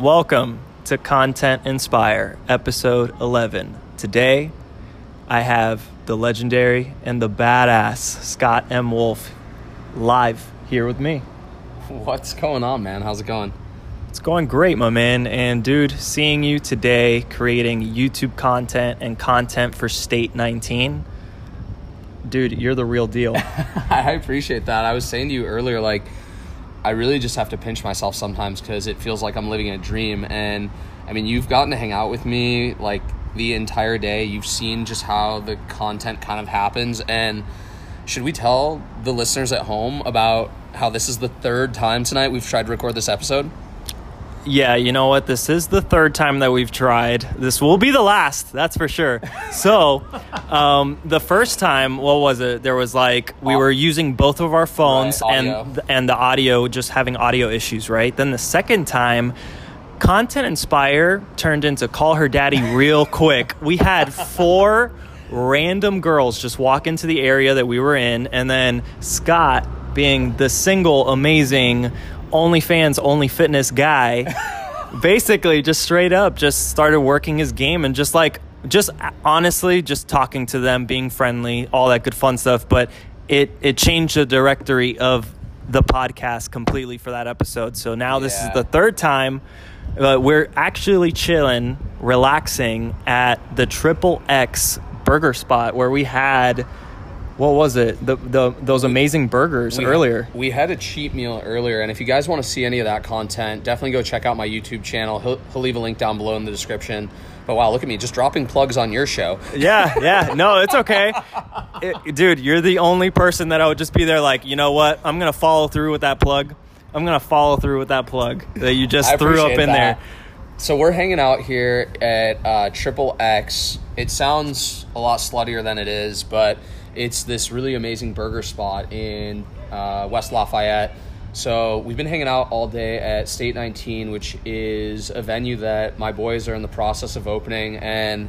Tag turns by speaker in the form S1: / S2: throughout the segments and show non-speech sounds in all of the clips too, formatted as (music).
S1: Welcome to Content Inspire, episode 11. Today, I have the legendary and the badass Scott M. Wolf live here with me.
S2: What's going on, man? How's it going?
S1: It's going great, my man. And dude, seeing you today creating YouTube content and content for State 19, dude, you're the real deal. (laughs)
S2: I appreciate that. I was saying to you earlier, like, I really just have to pinch myself sometimes because it feels like I'm living in a dream. And I mean, you've gotten to hang out with me like the entire day. You've seen just how the content kind of happens. And should we tell the listeners at home about how this is the third time tonight we've tried to record this episode?
S1: Yeah, you know what? This is the third time that we've tried. This will be the last, that's for sure. So, (laughs) um, the first time, what was it? There was like we were using both of our phones
S2: Right,
S1: and and the audio just having audio issues, right? Then the second time, Content Inspire turned into call her daddy (laughs) real quick. We had four random girls just walk into the area that we were in, and then Scott, being the single, amazing, OnlyFans, only fitness guy, (laughs) basically just straight up just started working his game and just like just honestly just talking to them being friendly all that good fun stuff. But it it changed the directory of the podcast completely for that episode. So now this is the third time uh, we're actually chilling relaxing at the triple x burger spot where we had what was it the, the those amazing burgers
S2: We-
S1: earlier
S2: We had a cheat meal earlier, and if you guys want to see any of that content, definitely go check out my YouTube channel. He'll, he'll leave a link down below in the description. But wow, look at me, just dropping plugs on your show.
S1: Yeah, yeah. No, it's okay. (laughs) It- dude, you're the only person that I would just be there like, you know what? I'm going to follow through with that plug. I'm going to follow through with that plug that you just threw up in
S2: that.
S1: there.
S2: So we're hanging out here at uh, Triple X. It sounds a lot sluttier than it is, but it's this really amazing burger spot in uh, West Lafayette. So we've been hanging out all day at State 19, which is a venue that my boys are in the process of opening, and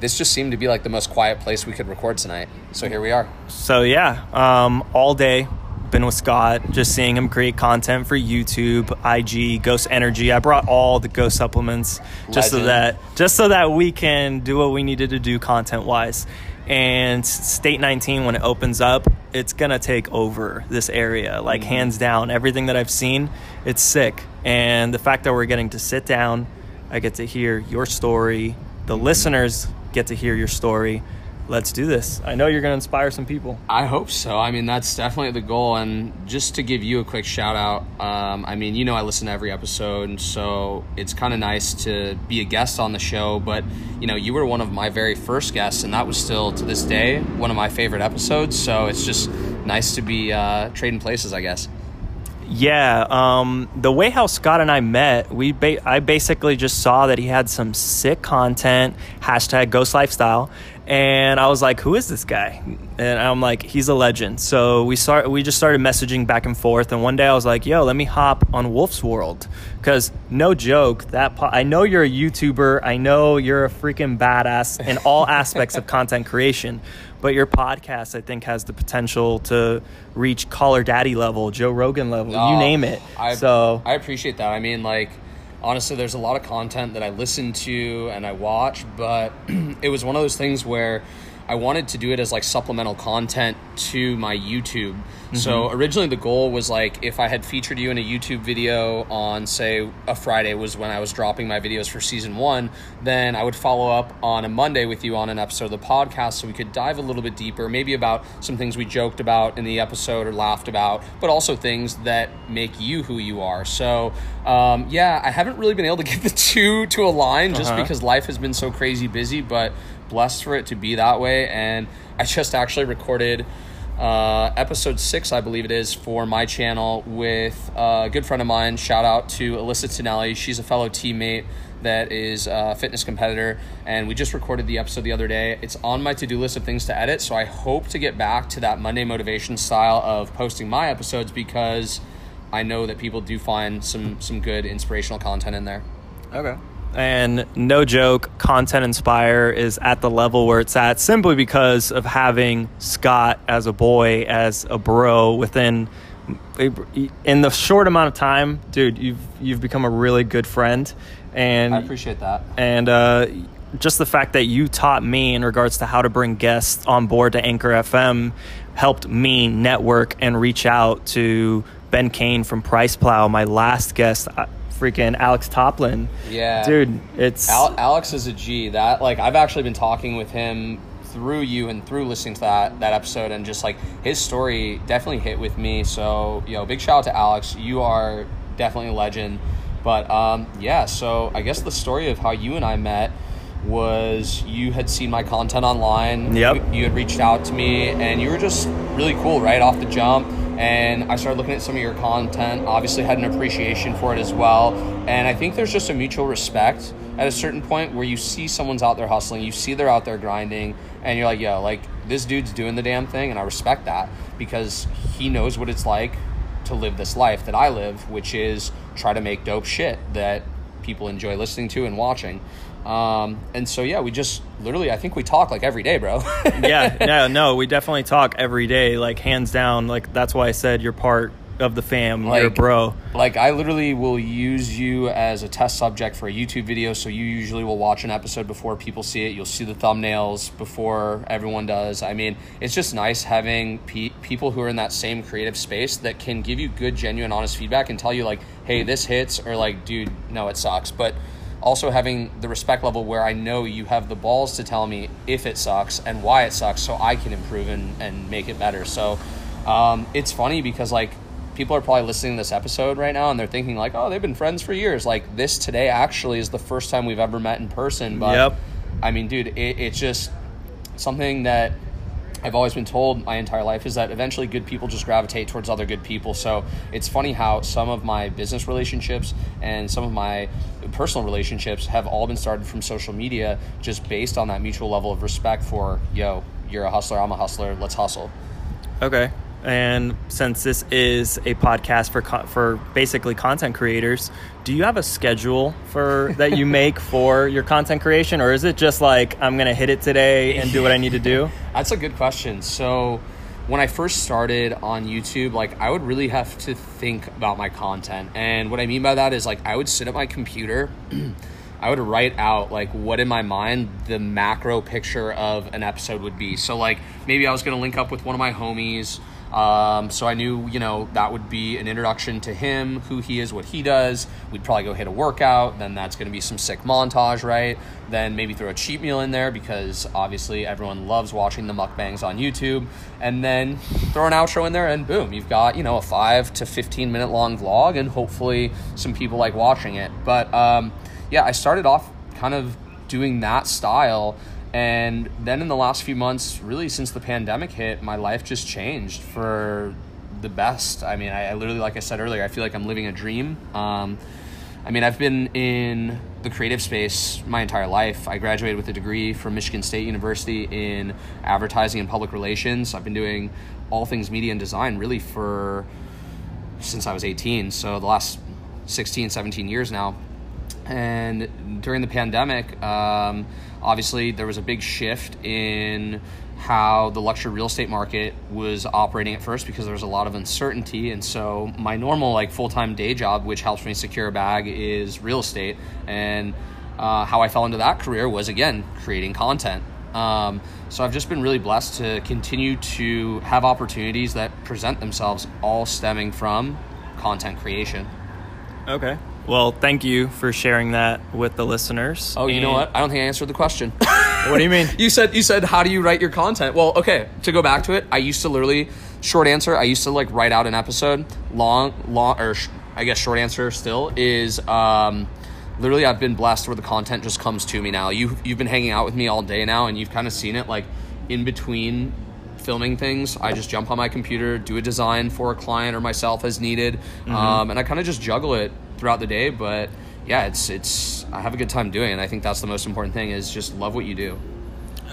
S2: this just seemed to be like the most quiet place we could record tonight. So here we are.
S1: So, yeah, um, all day been with Scott, just seeing him create content for YouTube, IG, Ghost Energy. I brought all the Ghost supplements just so that just so that we can do what we needed to do content wise. And State 19 when it opens up, it's to take over this area like
S2: Mm-hmm.
S1: hands down. Everything that I've seen, it's sick. And the fact that we're getting to sit down, I get to hear your story. The
S2: Mm-hmm.
S1: listeners get to hear your story. Let's do this. I know you're going to inspire some people.
S2: I hope so. I mean, that's definitely the goal. And just to give you a quick shout out, um, I mean, you know, I listen to every episode, and so it's kind of nice to be a guest on the show. But, you know, you were one of my very first guests, and that was still to this day one of my favorite episodes. So it's just nice to be uh, trading places, I guess.
S1: Yeah, um, the way how Scott and I met, we ba- I basically just saw that he had some sick content, hashtag Ghost Lifestyle, and I was like, "Who is this guy?" And I'm like, "He's a legend." So we start, we just started messaging back and forth, and one day I was like, "Yo, let me hop on Wolf's World," because no joke, that po- I know you're a YouTuber, I know you're a freaking badass in all (laughs) aspects of content creation. But your podcast, I think, has the potential to reach Call Her Daddy level, Joe Rogan level, you
S2: Oh,
S1: name it.
S2: I,
S1: so
S2: I appreciate that. I mean, like, honestly, there's a lot of content that I listen to and I watch, but (clears throat) it was one of those things where I wanted to do it as like supplemental content to my YouTube. So originally the goal was like if I had featured you in a YouTube video on say a Friday was when I was dropping my videos for season 1, then I would follow up on a Monday with you on an episode of the podcast so we could dive a little bit deeper, maybe about some things we joked about in the episode or laughed about, but also things that make you who you are. So, um, yeah, I haven't really been able to get the (laughs) two to align just
S1: Uh-huh.
S2: because life has been so crazy busy, but blessed for it to be that way. And I just actually recorded uh, episode six, I believe it is, for my channel with a good friend of mine. Shout out to Alyssa Tonelli. She's a fellow teammate that is a fitness competitor, and we just recorded the episode the other day. It's on my to do list of things to edit, so I hope to get back to that Monday motivation style of posting my episodes because I know that people do find some some good inspirational content in there.
S1: Okay. And no joke, Content Inspire is at the level where it's at simply because of having Scott as a boy, as a bro within in the short amount of time, dude, you've you've become a really good friend, and
S2: I appreciate that.
S1: And uh, just the fact that you taught me in regards to how to bring guests on board to Anchor FM helped me network and reach out to Ben Kane from Price Plow, my last guest. Uh, freaking Alex Toplin.
S2: Yeah,
S1: dude, it's
S2: Al- Alex is a G. That like I've actually been talking with him through you and through listening to that that episode and just like his story definitely hit with me. So you know, big shout out to Alex. You are definitely a legend. But um, yeah, so I guess the story of how you and I met was you had seen my content online.
S1: Yep.
S2: You, you had reached out to me and you were just really cool right off the jump and I started looking at some of your content. Obviously, had an appreciation for it as well. And I think there's just a mutual respect at a certain point where you see someone's out there hustling, you see they're out there grinding, and you're like, yo, like this dude's doing the damn thing, and I respect that because he knows what it's like to live this life that I live, which is try to make dope shit that people enjoy listening to and watching. Um, and so yeah, we just literally I think we talk like every day, bro. (laughs)
S1: yeah, no, no, we definitely talk every day, like hands down. Like that's why I said you're part of the fam, like, you're bro.
S2: Like I literally will use you as a test subject for a YouTube video. So you usually will watch an episode before people see it. You'll see the thumbnails before everyone does. I mean, it's just nice having pe- people who are in that same creative space that can give you good, genuine, honest feedback and tell you like, "Hey, this hits," or like, "Dude, no, it sucks." But also having the respect level where I know you have the balls to tell me if it sucks and why it sucks so I can improve and, and make it better. So um, it's funny because like people are probably listening to this episode right now and they're thinking like, oh, they've been friends for years. Like this today actually is the first time we've ever met in person. But
S1: yep.
S2: I mean, dude, it, it's just something that I've always been told my entire life is that eventually good people just gravitate towards other good people. So it's funny how some of my business relationships and some of my personal relationships have all been started from social media just based on that mutual level of respect for, yo, you're a hustler, I'm a hustler, let's hustle.
S1: Okay. And since this is a podcast for co- for basically content creators, do you have a schedule for that you (laughs) make for your content creation, or is it just like I'm gonna hit it today and do what I need to do? (laughs)
S2: That's a good question. So when I first started on YouTube, like I would really have to think about my content, and what I mean by that is like I would sit at my computer. (clears throat) I would write out like what in my mind the macro picture of an episode would be. So like maybe I was gonna link up with one of my homies um, so I knew, you know, that would be an introduction to him, who he is, what he does. We'd probably go hit a workout. Then that's going to be some sick montage, right? Then maybe throw a cheat meal in there because obviously everyone loves watching the mukbangs on YouTube. And then throw an outro in there, and boom, you've got, you know, a five to 15 minute long vlog, and hopefully some people like watching it. But um, yeah, I started off kind of doing that style and then in the last few months, really since the pandemic hit, my life just changed for the best. I mean, I, I literally, like I said earlier, I feel like I'm living a dream. Um, I mean, I've been in the creative space my entire life. I graduated with a degree from Michigan State University in advertising and public relations. I've been doing all things media and design really for since I was 18. So the last 16, 17 years now. And during the pandemic, um, obviously there was a big shift in how the luxury real estate market was operating at first because there was a lot of uncertainty. And so my normal like full-time day job which helps me secure a bag is real estate. And uh, how i fell into that career was again creating content. Um, so i've just been really blessed to continue to have opportunities that present themselves all stemming from content creation.
S1: Okay well, thank you for sharing that with the listeners.
S2: Oh, you and know what? I don't think I answered the question. (laughs)
S1: what do you mean?
S2: you said you said how do you write your content? Well, okay, to go back to it, I used to literally short answer, I used to like write out an episode. Long long or sh- I guess short answer still is um literally I've been blessed where the content just comes to me now. You you've been hanging out with me all day now and you've kind of seen it like in between filming things. I just jump on my computer, do a design for a client or myself as needed, mm-hmm. um, and I kind of just juggle it throughout the day. But yeah, it's it's I have a good time doing it. And I think that's the most important thing is just love what you do.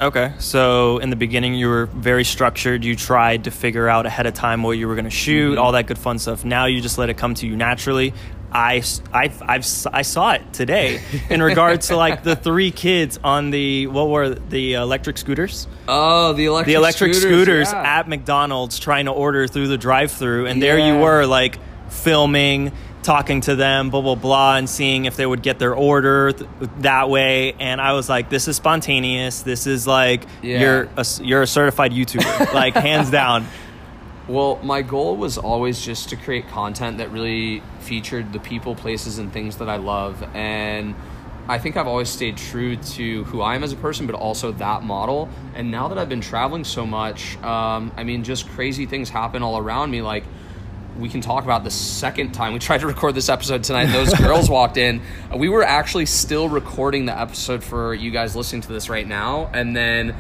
S1: Okay, so in the beginning you were very structured. You tried to figure out ahead of time what you were going to shoot, mm-hmm. all that good fun stuff. Now you just let it come to you naturally. I, s- I've, I saw it today (laughs) in regards to like the three kids on the what were the electric scooters
S2: Oh, the electric
S1: the electric scooters,
S2: yeah.
S1: at McDonald's trying to order through the drive-through, and there you were, like filming, talking to them, blah blah blah, and seeing if they would get their order th- that way. And I was like, this is spontaneous. This is like
S2: Yeah.
S1: you're a, you're a certified YouTuber, (laughs) like hands down.
S2: Well, my goal was always just to create content that really featured the people, places, and things that I love. And I think I've always stayed true to who I am as a person, but also that model. And now that I've been traveling so much, um, I mean, just crazy things happen all around me. Like, we can talk about the second time we tried to record this episode tonight. Those (laughs) girls walked in. We were actually still recording the episode for you guys listening to this right now, and then,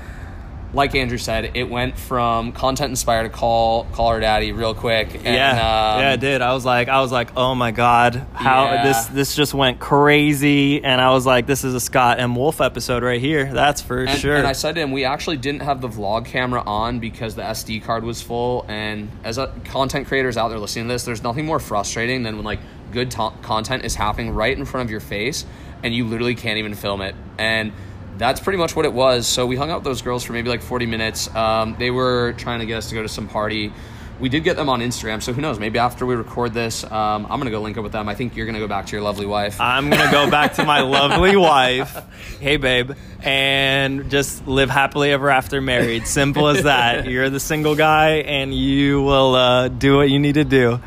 S2: like Andrew said, it went from content inspired to call call her daddy real quick. And,
S1: yeah,
S2: um,
S1: yeah, it did. I was like, I was like, oh my god, how
S2: Yeah.
S1: this this just went crazy, and I was like, this is a Scott M. Wolf episode right here. That's for
S2: And,
S1: sure.
S2: and I said to him, we actually didn't have the vlog camera on because the SD card was full. And as a content creators out there listening to this, there's nothing more frustrating than when like good to- content is happening right in front of your face and you literally can't even film it. And that's pretty much what it was. So we hung out with those girls for maybe like 40 minutes. Um, they were trying to get us to go to some party. We did get them on Instagram, so who knows? Maybe after we record this, um, I'm gonna go link up with them. I think you're gonna go back to your lovely wife.
S1: I'm gonna go back to my (laughs) lovely wife. Hey, babe, and just live happily ever after married. Simple as that. (laughs) You're the single guy, and you will uh, do what you need to do.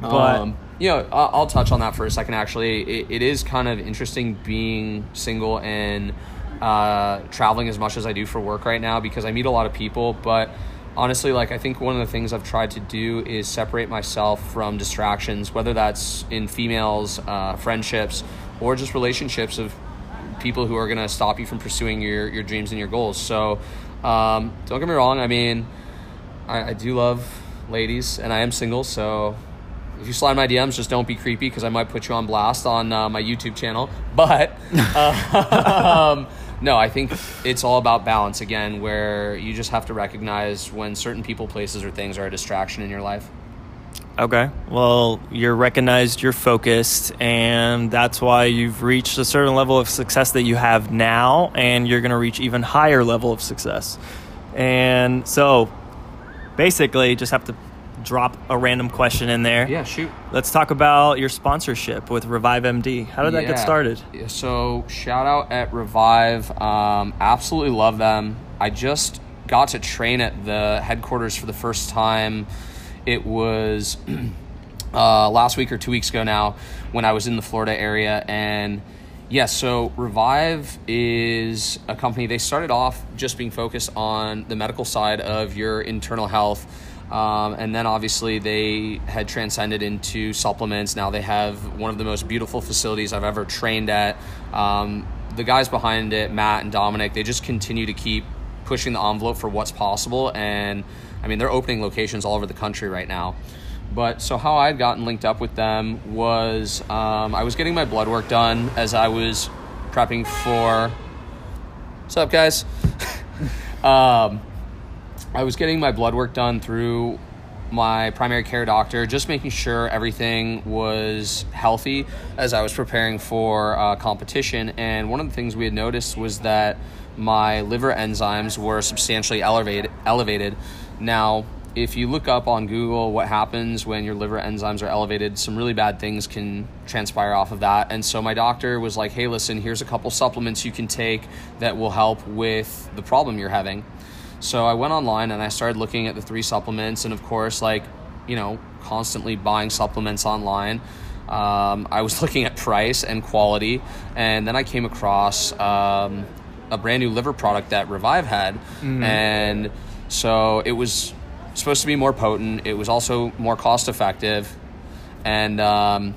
S1: But
S2: um, you know, I'll, I'll touch on that for a second. Actually, it, it is kind of interesting being single and uh, traveling as much as I do for work right now because I meet a lot of people. But honestly, like I think one of the things I've tried to do is separate myself from distractions, whether that's in females, uh, friendships, or just relationships of people who are going to stop you from pursuing your, your dreams and your goals. So um, don't get me wrong. I mean, I, I do love ladies and I am single. So if you slide my DMs, just don't be creepy because I might put you on blast on uh, my YouTube channel. But uh, (laughs) um, no, I think it's all about balance again, where you just have to recognize when certain people, places, or things are a distraction in your life.
S1: Okay. Well, you're recognized, you're focused, and that's why you've reached a certain level of success that you have now, and you're going to reach even higher level of success. And so, basically, just have to drop a random question in there.
S2: Yeah, shoot.
S1: Let's talk about your sponsorship with Revive MD. How did that get started?
S2: So shout out at Revive. Um, absolutely love them. I just got to train at the headquarters for the first time. It was (clears throat) uh, last week or two weeks ago now when I was in the Florida area. And yes, so Revive is a company, they started off just being focused on the medical side of your internal health. Um, and then obviously they had transcended into supplements. Now they have one of the most beautiful facilities I've ever trained at. Um, the guys behind it, Matt and Dominic, they just continue to keep pushing the envelope for what's possible. And I mean, they're opening locations all over the country right now. But so how I'd gotten linked up with them was um, I was getting my blood work done as I was prepping for. What's up, guys? (laughs) I was getting my blood work done through my primary care doctor, just making sure everything was healthy as I was preparing for uh, competition. And one of the things we had noticed was that my liver enzymes were substantially elevated. Elevated. Now, if you look up on Google what happens when your liver enzymes are elevated, some really bad things can transpire off of that. And so my doctor was like, "Hey, listen, here's a couple supplements you can take that will help with the problem you're having." So I went online and I started looking at the three supplements, and of course, like, you know, constantly buying supplements online. Um, I was (laughs) looking at price and quality, and then I came across um, a brand new liver product that Revive had, and so it was supposed to be more potent. It was also more cost effective, and um,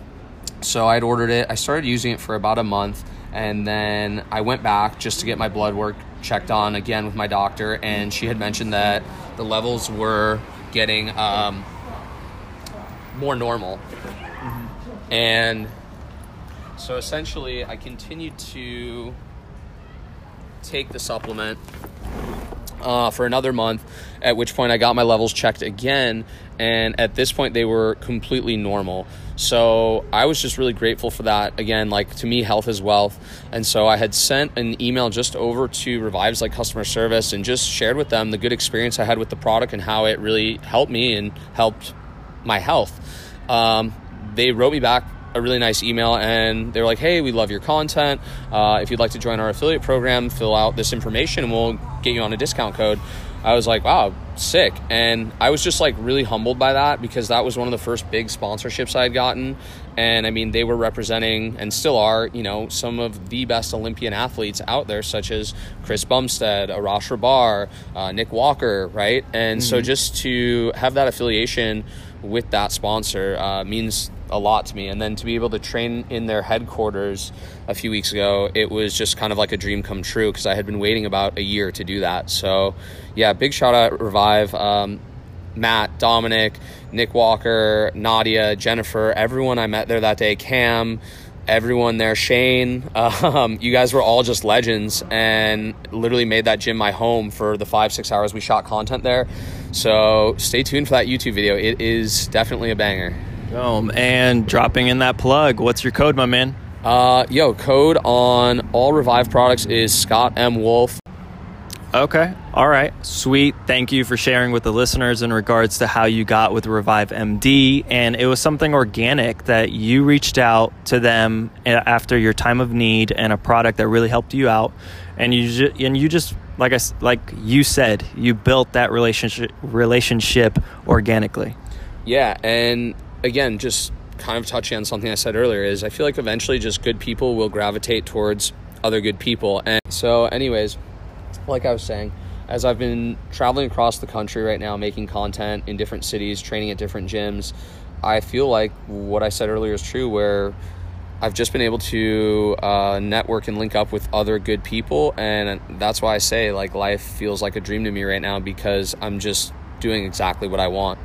S2: so I'd ordered it. I started using it for about a month, and then I went back just to get my blood work checked on again with my doctor, and she had mentioned that the levels were getting um, more normal, and so essentially, I continued to take the supplement, uh, for another month, at which point I got my levels checked again. And at this point, they were completely normal. So I was just really grateful for that. Again, like to me, health is wealth. And so I had sent an email just over to Revive's like customer service and just shared with them the good experience I had with the product and how it really helped me and helped my health. Um, they wrote me back a really nice email and they were like, hey, we love your content. Uh, if you'd like to join our affiliate program, fill out this information and we'll get you on a discount code. I was like, wow, sick. And I was just like really humbled by that because that was one of the first big sponsorships I had gotten. And I mean, they were representing and still are, you know, some of the best Olympian athletes out there, such as Chris Bumstead, Arash Rahbar, uh, Nick Walker, right? And mm-hmm. so just to have that affiliation with that sponsor uh, means a lot to me. And then to be able to train in their headquarters a few weeks ago, it was just kind of like a dream come true because I had been waiting about a year to do that. So, yeah, big shout out Revive. Um, Matt, Dominic, Nick Walker, Nadia, Jennifer, everyone I met there that day, Cam, everyone there, Shane, (laughs) um, you guys were all just legends and literally made that gym my home for the five, six hours we shot content there. So stay tuned for that YouTube video. It is definitely a banger.
S1: Boom. And dropping in that plug, what's your code, my man?
S2: Uh, yo, code on all Revive products is Scott M. Wolf.
S1: Okay. All right. Sweet. Thank you for sharing with the listeners in regards to how you got with Revive MD. And it was something organic that you reached out to them after your time of need and a product that really helped you out. And you ju- and you just like I like you said, you built that relationship relationship organically.
S2: Yeah, and again, just kind of touching on something I said earlier is I feel like eventually just good people will gravitate towards other good people. And so anyways, like I was saying, as I've been traveling across the country right now, making content in different cities, training at different gyms, I feel like what I said earlier is true, where I've just been able to uh, network and link up with other good people. And that's why I say, like, life feels like a dream to me right now because I'm just doing exactly what I want.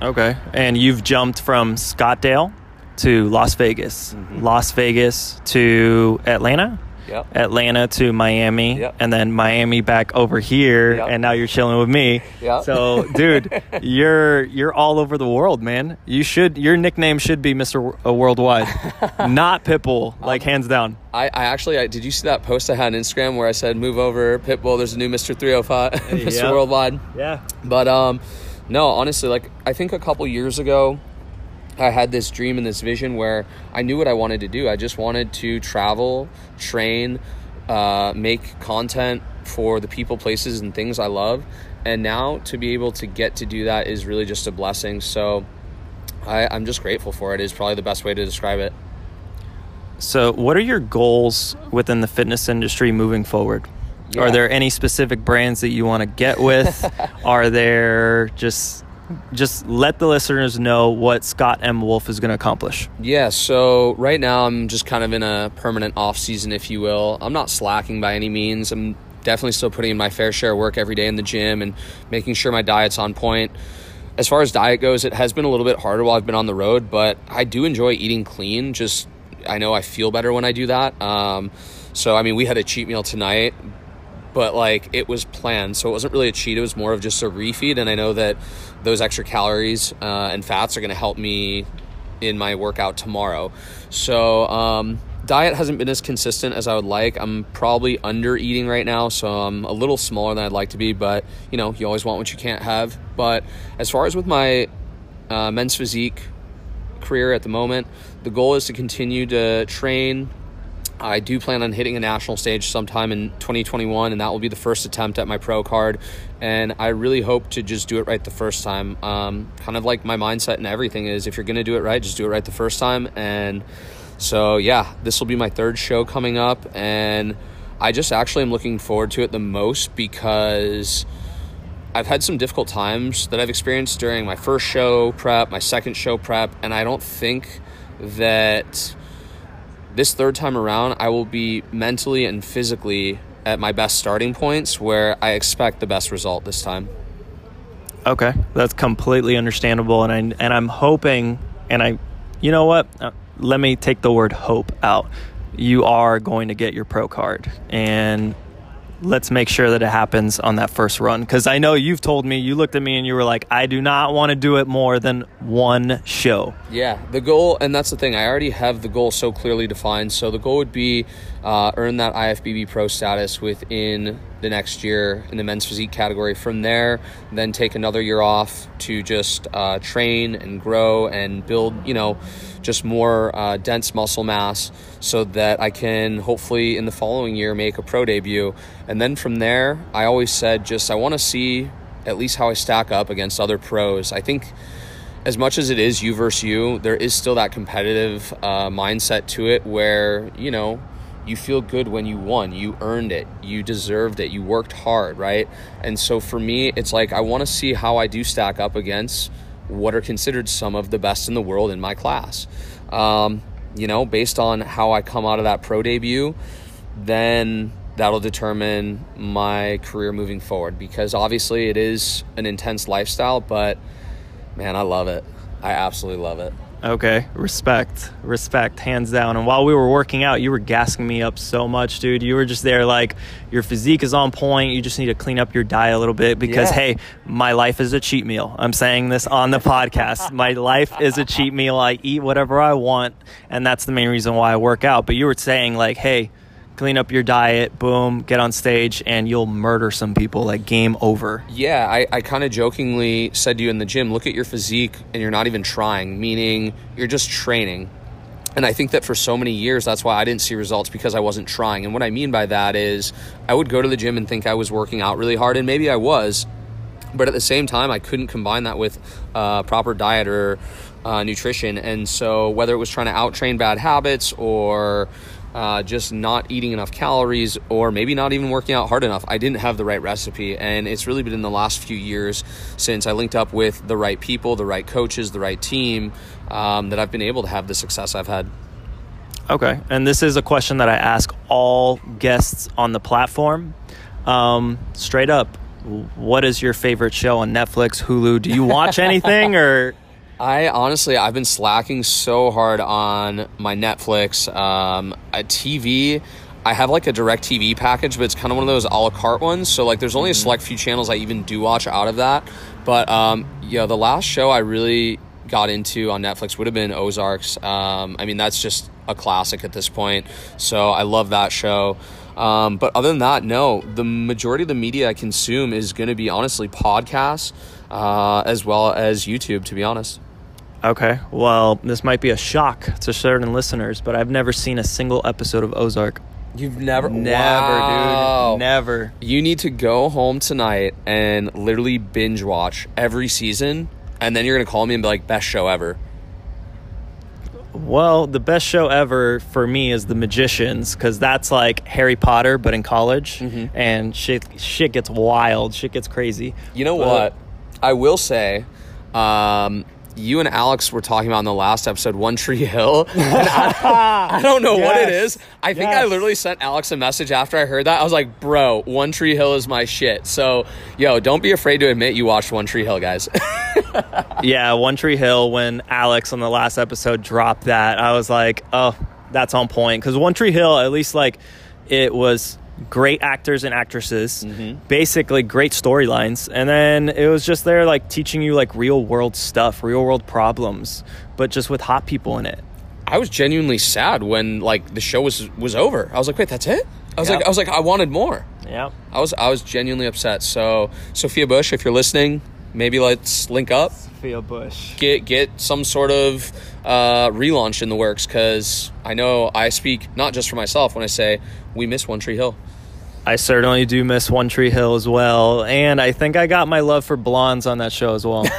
S1: Okay. And you've jumped from Scottsdale to Las Vegas, mm-hmm. Las Vegas to Atlanta?
S2: Yep.
S1: Atlanta to Miami,
S2: yep.
S1: and then Miami back over here, yep. and now you're chilling with me. So, dude, (laughs) you're you're all over the world, man. You should your nickname should be Mr. Uh, Worldwide, (laughs) not Pitbull, like um, hands down.
S2: I, I actually I, did you see that post I had on Instagram where I said move over Pitbull? There's a new Mr. 305, (laughs) Mr. Worldwide.
S1: Yeah.
S2: But um, no, honestly, like I think a couple years ago I had this dream and this vision where I knew what I wanted to do. I just wanted to travel, train, uh, make content for the people, places, and things I love. And now to be able to get to do that is really just a blessing. So I, I'm just grateful for it, is probably the best way to describe it.
S1: So, what are your goals within the fitness industry moving forward? Yeah. Are there any specific brands that you want to get with? (laughs) are there just just let the listeners know what Scott M. Wolf is going to accomplish.
S2: Yeah, so right now I'm just kind of in a permanent off season, if you will. I'm not slacking by any means. I'm definitely still putting in my fair share of work every day in the gym and making sure my diet's on point. As far as diet goes, it has been a little bit harder while I've been on the road, but I do enjoy eating clean. Just I know I feel better when I do that. Um, so I mean, we had a cheat meal tonight, but like it was planned, so it wasn't really a cheat. It was more of just a refeed, and I know that those extra calories uh, and fats are going to help me in my workout tomorrow. So, um, diet hasn't been as consistent as I would like. I'm probably under eating right now, so I'm a little smaller than I'd like to be, but you know, you always want what you can't have. But as far as with my uh, men's physique career at the moment, the goal is to continue to train I do plan on hitting a national stage sometime in 2021, and that will be the first attempt at my pro card. And I really hope to just do it right the first time. Um, kind of like my mindset and everything is if you're going to do it right, just do it right the first time. And so, yeah, this will be my third show coming up. And I just actually am looking forward to it the most because I've had some difficult times that I've experienced during my first show prep, my second show prep, and I don't think that this third time around, I will be mentally and physically at my best starting points where I expect the best result this time.
S1: Okay, that's completely understandable, and I and I'm hoping, and I, you know what? Uh, let me take the word hope out. You are going to get your pro card, and let's make sure that it happens on that first run because I know you've told me you looked at me and you were like, I do not want to do it more than one show.
S2: Yeah, the goal, and that's the thing. I already have the goal so clearly defined. So the goal would be uh, earn that IFBB pro status within the next year in the men's physique category. From there, then take another year off to just uh, train and grow and build, you know, just more uh, dense muscle mass so that I can hopefully in the following year make a pro debut. And then from there, I always said just I want to see at least how I stack up against other pros. I think as much as it is you versus you, there is still that competitive uh, mindset to it where, you know, you feel good when you won. You earned it. You deserved it. You worked hard, right? And so for me, it's like I want to see how I do stack up against what are considered some of the best in the world in my class. Um, you know, based on how I come out of that pro debut, then that'll determine my career moving forward because obviously it is an intense lifestyle, but man, I love it. I absolutely love it.
S1: Okay, respect, respect, hands down. And while we were working out, you were gassing me up so much, dude. You were just there like your physique is on point. You just need to clean up your diet a little bit because
S2: Yeah.
S1: hey, my life is a cheat meal. I'm saying this on the podcast. (laughs) My life is a cheat meal. I eat whatever I want, and that's the main reason why I work out. But you were saying like, hey, clean up your diet, boom, get on stage, and you'll murder some people. Like game over.
S2: Yeah, I, I kind of jokingly said to you in the gym, look at your physique and you're not even trying, meaning you're just training. And I think that for so many years, that's why I didn't see results because I wasn't trying. And what I mean by that is I would go to the gym and think I was working out really hard, and maybe I was, but at the same time, I couldn't combine that with uh, proper diet or uh, nutrition. And so, whether it was trying to out train bad habits or uh, just not eating enough calories, or maybe not even working out hard enough, I didn't have the right recipe. And it's really been in the last few years since I linked up with the right people, the right coaches, the right team um, that I've been able to have the success I've had.
S1: Okay. And this is a question that I ask all guests on the platform. Um, straight up, what is your favorite show on Netflix, Hulu? Do you watch (laughs) anything or
S2: I honestly, I've been slacking so hard on my Netflix, um, a TV. I have like a direct TV package, but it's kind of one of those a la carte ones. So like, there's only a select few channels I even do watch out of that. But um, yeah, the last show I really got into on Netflix would have been Ozarks. Um, I mean, that's just a classic at this point. So I love that show. Um, but other than that, no. The majority of the media I consume is going to be honestly podcasts, uh, as well as YouTube. To be honest.
S1: Okay. Well, this might be a shock to certain listeners, but I've never seen a single episode of Ozark.
S2: You've never,
S1: Never,
S2: Wow.
S1: dude. Never.
S2: You need to go home tonight and literally binge watch every season, and then you're gonna call me and be like, "Best show ever."
S1: Well, the best show ever for me is The Magicians because that's like Harry Potter but in college, and shit shit gets wild, shit gets crazy.
S2: You know
S1: But-
S2: what? I will say, um, you and Alex were talking about in the last episode, One Tree Hill. And I, (laughs) I don't know what it is. I think I literally sent Alex a message after I heard that. I was like, "Bro, One Tree Hill is my shit." So, yo, don't be afraid to admit you watched One Tree Hill, guys. (laughs)
S1: Yeah, One Tree Hill. When Alex on the last episode dropped that, I was like, oh, that's on point. Because One Tree Hill, at least like it was great actors and actresses, mm-hmm. basically great storylines, and then it was just there like teaching you like real world stuff, real world problems, but just with hot people in it.
S2: I was genuinely sad when like the show was was over. I was like, "Wait, that's it?" I was
S1: Yeah.
S2: like, I was like, I wanted more.
S1: Yeah.
S2: I was I was genuinely upset. So, Sophia Bush, if you're listening, maybe let's link up.
S1: Sophia Bush.
S2: get get some sort of uh, relaunch in the works because I know I speak not just for myself when I say we miss One Tree Hill.
S1: I certainly do miss One Tree Hill as well, and I think I got my love for blondes on that show as well. (laughs)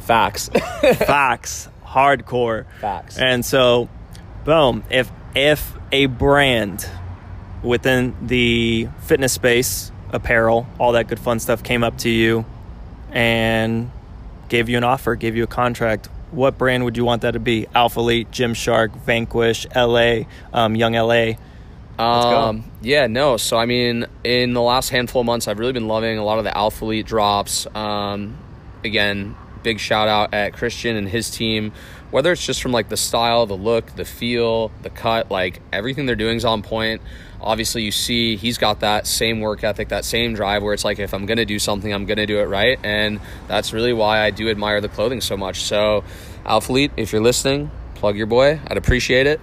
S2: Facts. (laughs)
S1: Facts, hardcore.
S2: Facts.
S1: And so, boom. If if a brand within the fitness space, apparel, all that good fun stuff came up to you and gave you an offer, gave you a contract, what brand would you want that to be? Alphalete, Gymshark, Vanquish, LA, um, Young LA.
S2: Um, yeah, no. So I mean, in the last handful of months, I've really been loving a lot of the Alphalete drops. Um, again, big shout out at Christian and his team whether it's just from like the style, the look, the feel, the cut, like everything they're doing is on point. Obviously, you see he's got that same work ethic, that same drive where it's like, if I'm going to do something, I'm going to do it right. And that's really why I do admire the clothing so much. So, Alphalete, if you're listening, plug your boy. I'd appreciate it.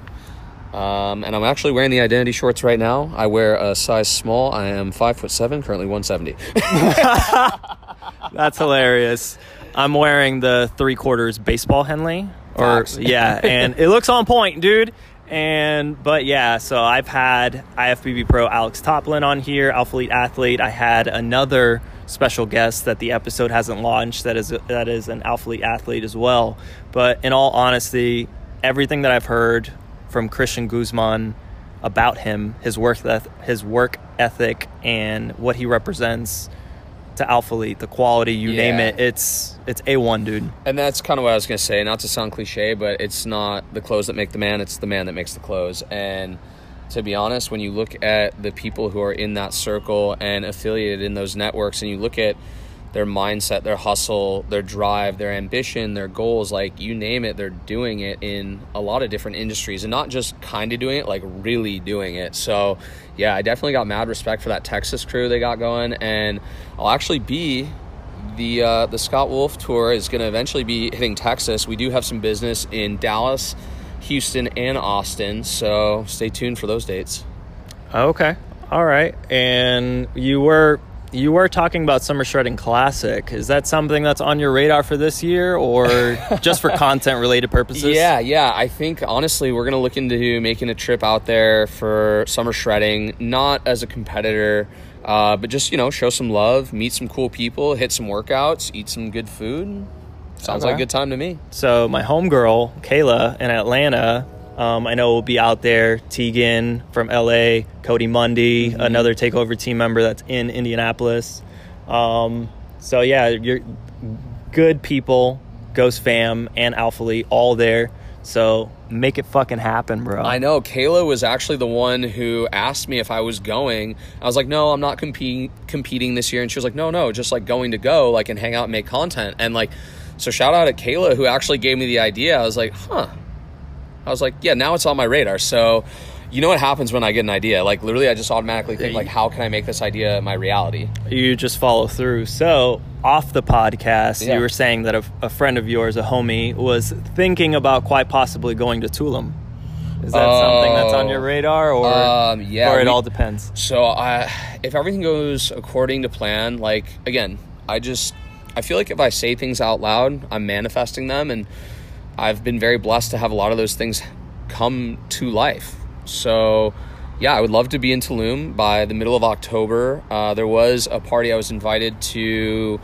S2: Um, and I'm actually wearing the identity shorts right now. I wear a size small. I am five foot seven, currently 170. (laughs)
S1: That's hilarious. I'm wearing the three quarters baseball Henley. Or yeah, and it looks on point, dude. And but yeah, so I've had IFBB Pro Alex Toplin on here, Alphalete Athlete. I had another special guest that the episode hasn't launched that is that is an Alphalete athlete as well. But in all honesty, everything that I've heard from Christian Guzman about him, his work his work ethic and what he represents to Alphalete, the quality, you name it, it's it's A1, dude.
S2: And that's kind of what I was going to say. Not to sound cliche, but it's not the clothes that make the man, it's the man that makes the clothes. And to be honest, when you look at the people who are in that circle and affiliated in those networks, and you look at their mindset, their hustle, their drive, their ambition, their goals, like you name it, they're doing it in a lot of different industries and not just kind of doing it, like really doing it. So, yeah, I definitely got mad respect for that Texas crew they got going. And I'll actually be the uh, the Scott Wolf tour is going to eventually be hitting Texas. We do have some business in Dallas, Houston, and Austin, so stay tuned for those dates.
S1: Okay. All right. And you were you were talking about Summer Shredding Classic. Is that something that's on your radar for this year or (laughs) just for content related purposes?
S2: Yeah, yeah. I think honestly, we're gonna look into making a trip out there for summer shredding, not as a competitor, uh, but just you know, show some love, meet some cool people, hit some workouts, eat some good food. Sounds
S1: Okay.
S2: like a good time to me.
S1: So my homegirl, Kayla in Atlanta, um, I know we'll be out there. Tegan from LA, Cody Mundy,
S2: Mm-hmm.
S1: another takeover team member that's in Indianapolis. Um, so yeah, you're good people, Ghost Fam and Alphalete, all there. So make it fucking happen, bro.
S2: I know Kayla was actually the one who asked me if I was going. I was like, "No, I'm not competing competing this year." And she was like, "No, no, just like going to go, like and hang out and make content." And like, so shout out to Kayla who actually gave me the idea. I was like, "Huh." I was like, "Yeah, now it's on my radar." So, you know what happens when I get an idea? Like literally, I just automatically think like, "How can I make this idea my reality?"
S1: you just follow through. So, off the podcast,
S2: Yeah.
S1: you were saying that a, a friend of yours, a homie, was thinking about quite possibly going to Tulum. Is that something that's on your radar, or
S2: Um, yeah,
S1: or it
S2: we-
S1: all depends?
S2: So I, if everything goes according to plan, like again, I just I feel like if I say things out loud, I'm manifesting them, and I've been very blessed to have a lot of those things come to life. So yeah, I would love to be in Tulum by the middle of October. Uh, there was a party I was invited to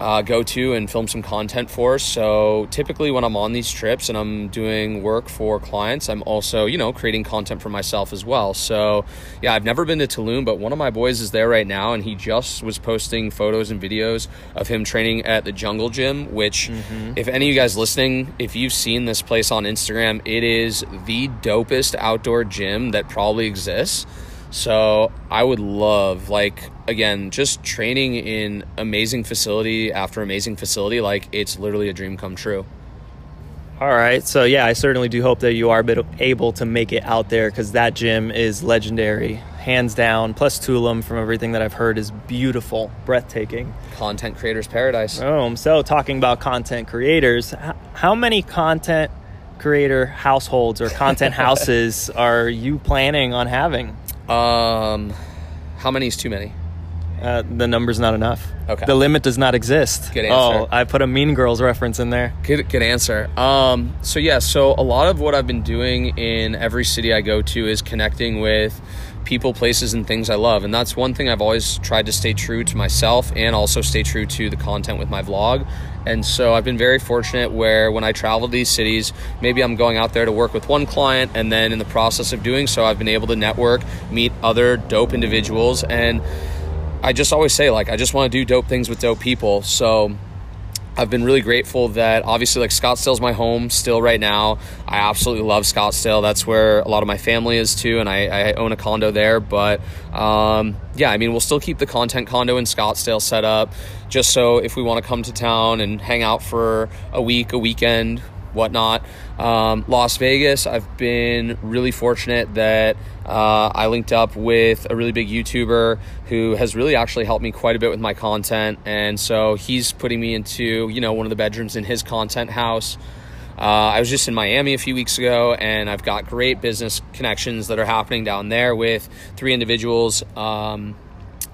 S2: uh, go to and film some content for. So typically, when I'm on these trips and I'm doing work for clients, I'm also you know creating content for myself as well. So yeah, I've never been to Tulum, but one of my boys is there right now, and he just was posting photos and videos of him training at the Jungle Gym. Which, if any of you guys listening, if you've seen this place on Instagram, it is the dopest outdoor gym that probably exists. So I would love, like, again, just training in amazing facility after amazing facility. Like, it's literally a dream come true.
S1: All right, so yeah, I certainly do hope that you are able to make it out there because that gym is legendary, hands down. Plus, Tulum, from everything that I've heard, is beautiful, breathtaking.
S2: Content creators paradise.
S1: Oh, Boom. So, talking about content creators, how many content creator households or content (laughs) houses are you planning on having?
S2: Um, how many is too many?
S1: Uh, the number's not enough.
S2: Okay.
S1: The limit does not exist.
S2: Good answer. Oh.
S1: I put a Mean Girls reference in there.
S2: Good, good answer. Um, so yeah, so a lot of what I've been doing in every city I go to is connecting with people, places, and things I love, and that's one thing I've always tried to stay true to myself and also stay true to the content with my vlog. And so I've been very fortunate where when I travel to these cities, maybe I'm going out there to work with one client, and then in the process of doing so, I've been able to network, meet other dope individuals, and I just always say like I just want to do dope things with dope people. So I've been really grateful that obviously like Scottsdale's my home still right now. I absolutely love Scottsdale. That's where a lot of my family is too, and I, I own a condo there. But um, yeah, I mean we'll still keep the content condo in Scottsdale set up, just so if we want to come to town and hang out for a week, a weekend, whatnot. Um, Las Vegas, I've been really fortunate that uh, I linked up with a really big YouTuber who has really actually helped me quite a bit with my content, and so he's putting me into you know one of the bedrooms in his content house. Uh, I was just in Miami a few weeks ago, and I've got great business connections that are happening down there with three individuals. Um,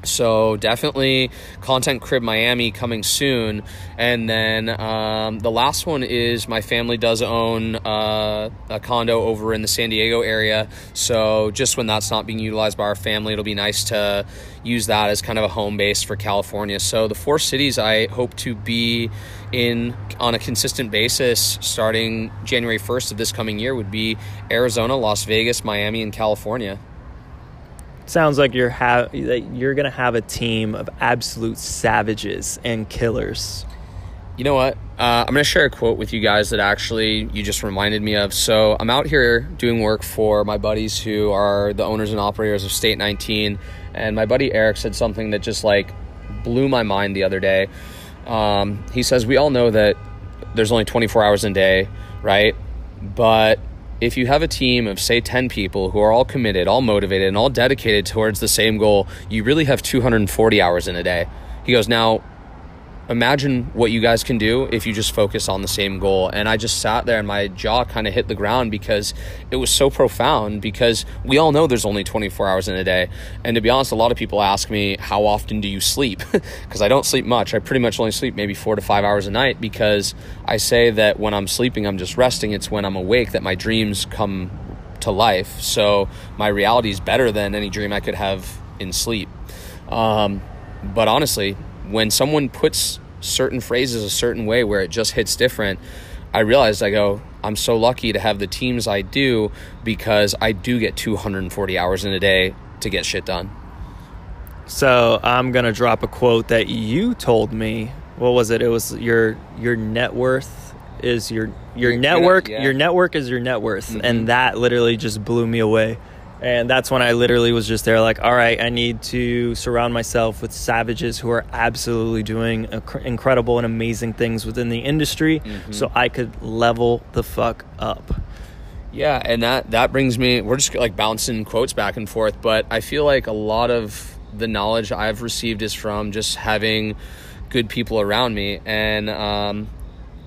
S2: so definitely content crib miami coming soon. And then um, the last one is my family does own uh, a condo over in the san diego area. So just when that's not being utilized by our family it'll be nice to use that as kind of a home base for california. So the four cities i hope to be in on a consistent basis starting january 1st of this coming year would be arizona las vegas miami and california
S1: sounds like you're ha- you're gonna have a team of absolute savages and killers.
S2: You know what? Uh, I'm gonna share a quote with you guys that actually you just reminded me of. So I'm out here doing work for my buddies who are the owners and operators of State 19, and my buddy Eric said something that just like blew my mind the other day. Um, he says we all know that there's only 24 hours in a day, right? But if you have a team of say 10 people who are all committed all motivated and all dedicated towards the same goal you really have 240 hours in a day. He goes now imagine what you guys can do if you just focus on the same goal. And I just sat there and my jaw kind of hit the ground because it was so profound because we all know there's only 24 hours in a day. And to be honest, a lot of people ask me, how often do you sleep? (laughs) Because I don't sleep much. I pretty much only sleep maybe four to five hours a night because I say that when I'm sleeping, I'm just resting. It's when I'm awake that my dreams come to life. So my reality is better than any dream I could have in sleep. Um, but honestly, when someone puts certain phrases a certain way where it just hits different, I realized I go, I'm so lucky to have the teams I do because I do get 240 hours in a day to get shit done.
S1: So I'm gonna drop a quote that you told me. What was it? It was your your net worth is your your, network. Yeah. your network is your net worth, mm-hmm. and that literally just blew me away. And that's when I literally was just there, like, all right, I need to surround myself with savages who are absolutely doing incredible and amazing things within the industry mm-hmm. so I could level the fuck up.
S2: Yeah, and that that brings me we're just like bouncing quotes back and forth, but I feel like a lot of the knowledge I've received is from just having good people around me and um,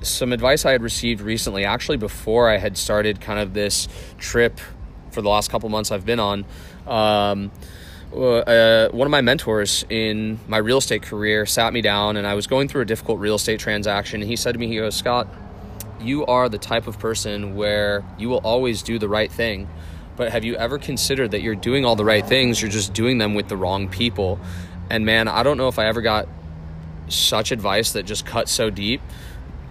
S2: some advice I had received recently, actually before I had started kind of this trip for the last couple months I've been on. Um, uh, one of my mentors in my real estate career sat me down and I was going through a difficult real estate transaction. And he said to me, he goes, Scott, you are the type of person where you will always do the right thing. But have you ever considered that you're doing all the right things, you're just doing them with the wrong people? And man, I don't know if I ever got such advice that just cut so deep.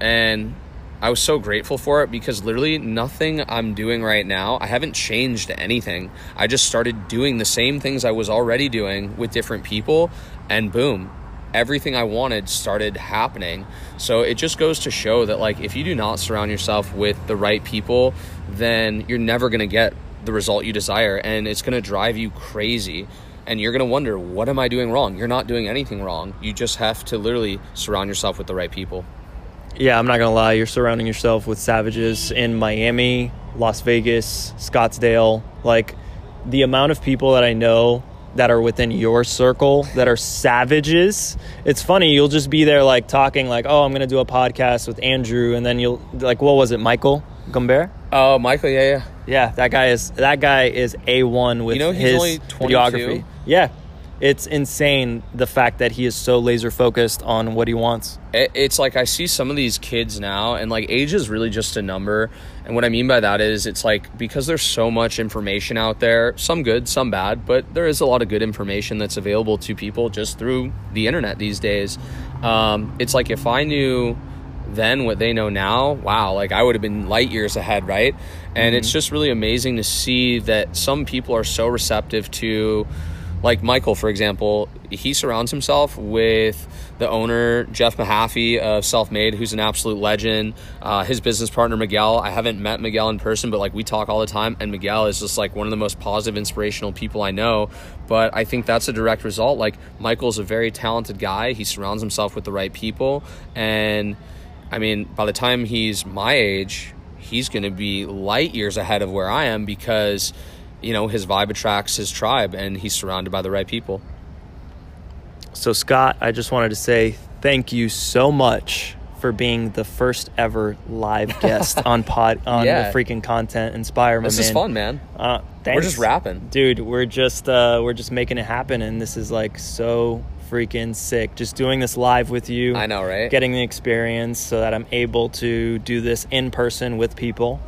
S2: And I was so grateful for it because literally nothing I'm doing right now, I haven't changed anything. I just started doing the same things I was already doing with different people, and boom, everything I wanted started happening. So it just goes to show that, like, if you do not surround yourself with the right people, then you're never to get the result you desire, and it's to drive you crazy. And you're going to wonder, what am I doing wrong? You're not doing anything wrong. You just have to literally surround yourself with the right people
S1: yeah, I'm not gonna lie. You're surrounding yourself with savages in Miami, Las Vegas, Scottsdale. Like the amount of people that I know that are within your circle that are savages. It's funny. You'll just be there like talking like, "Oh, I'm gonna do a podcast with Andrew," and then you'll like, "What was it, Michael Gumbert?"
S2: Oh, Michael. Yeah, yeah,
S1: yeah. That guy is that guy is a one with you know, his only videography. Yeah, it's insane the fact that he is so laser focused on what he wants.
S2: It's like I see some of these kids now, and like age is really just a number. And what I mean by that is, it's like because there's so much information out there, some good, some bad, but there is a lot of good information that's available to people just through the internet these days. Um, it's like if I knew then what they know now, wow, like I would have been light years ahead, right? And mm-hmm. it's just really amazing to see that some people are so receptive to like Michael, for example, he surrounds himself with the owner, Jeff Mahaffey of Self Made, who's an absolute legend. Uh, his business partner, Miguel. I haven't met Miguel in person, but like we talk all the time. And Miguel is just like one of the most positive, inspirational people I know. But I think that's a direct result. Like Michael's a very talented guy. He surrounds himself with the right people. And I mean, by the time he's my age, he's going to be light years ahead of where I am because, you know, his vibe attracts his tribe and he's surrounded by the right people.
S1: So, Scott, I just wanted to say thank you so much for being the first ever live (laughs) guest on pod on
S2: Yeah.
S1: the freaking content inspire.
S2: This
S1: man.
S2: is fun, man.
S1: Uh,
S2: We're just rapping.
S1: dude. We're just uh, we're just making it happen, and this is like so freaking sick. Just doing this live with you.
S2: I know, right?
S1: Getting the experience so that I'm able to do this in person with people,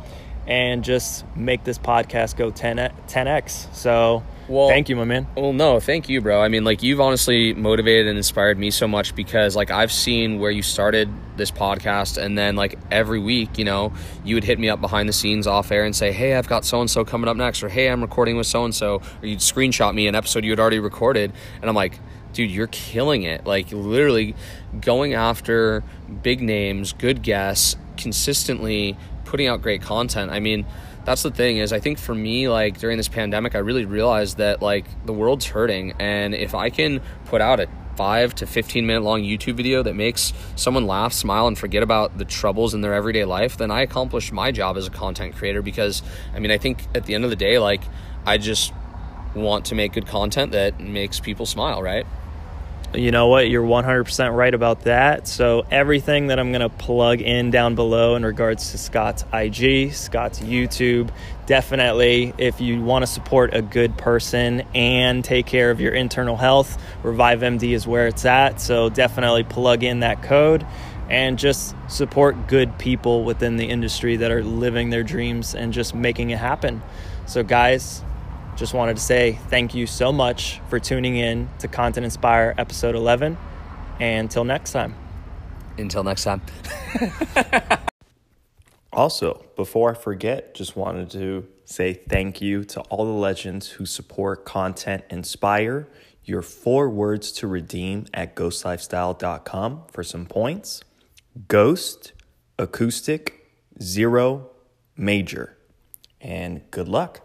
S1: and just make this podcast go 10 10x. So,
S2: Well-
S1: thank you, my man.
S2: Well, no, thank you, bro. I mean, like you've honestly motivated and inspired me so much because like I've seen where you started this podcast and then like every week, you know, you would hit me up behind the scenes off air and say, "Hey, I've got so and so coming up next," or "Hey, I'm recording with so and so," or you'd screenshot me an episode you had already recorded, and I'm like, "Dude, you're killing it!" Like literally going after big names, good guests, consistently putting out great content. I mean, that's the thing is I think for me like during this pandemic I really realized that like the world's hurting and if I can put out a 5 to 15 minute long YouTube video that makes someone laugh, smile and forget about the troubles in their everyday life, then I accomplished my job as a content creator because I mean I think at the end of the day like I just want to make good content that makes people smile, right?
S1: You know what? You're 100% right about that. So, everything that I'm going to plug in down below in regards to Scott's IG, Scott's YouTube, definitely if you want to support a good person and take care of your internal health, Revive MD is where it's at. So, definitely plug in that code and just support good people within the industry that are living their dreams and just making it happen. So, guys, just wanted to say thank you so much for tuning in to Content Inspire episode 11. And until next time.
S2: Until next time. (laughs)
S1: Also, before I forget, just wanted to say thank you to all the legends who support Content Inspire. Your four words to redeem at ghostlifestyle.com for some points Ghost, Acoustic, Zero, Major. And good luck.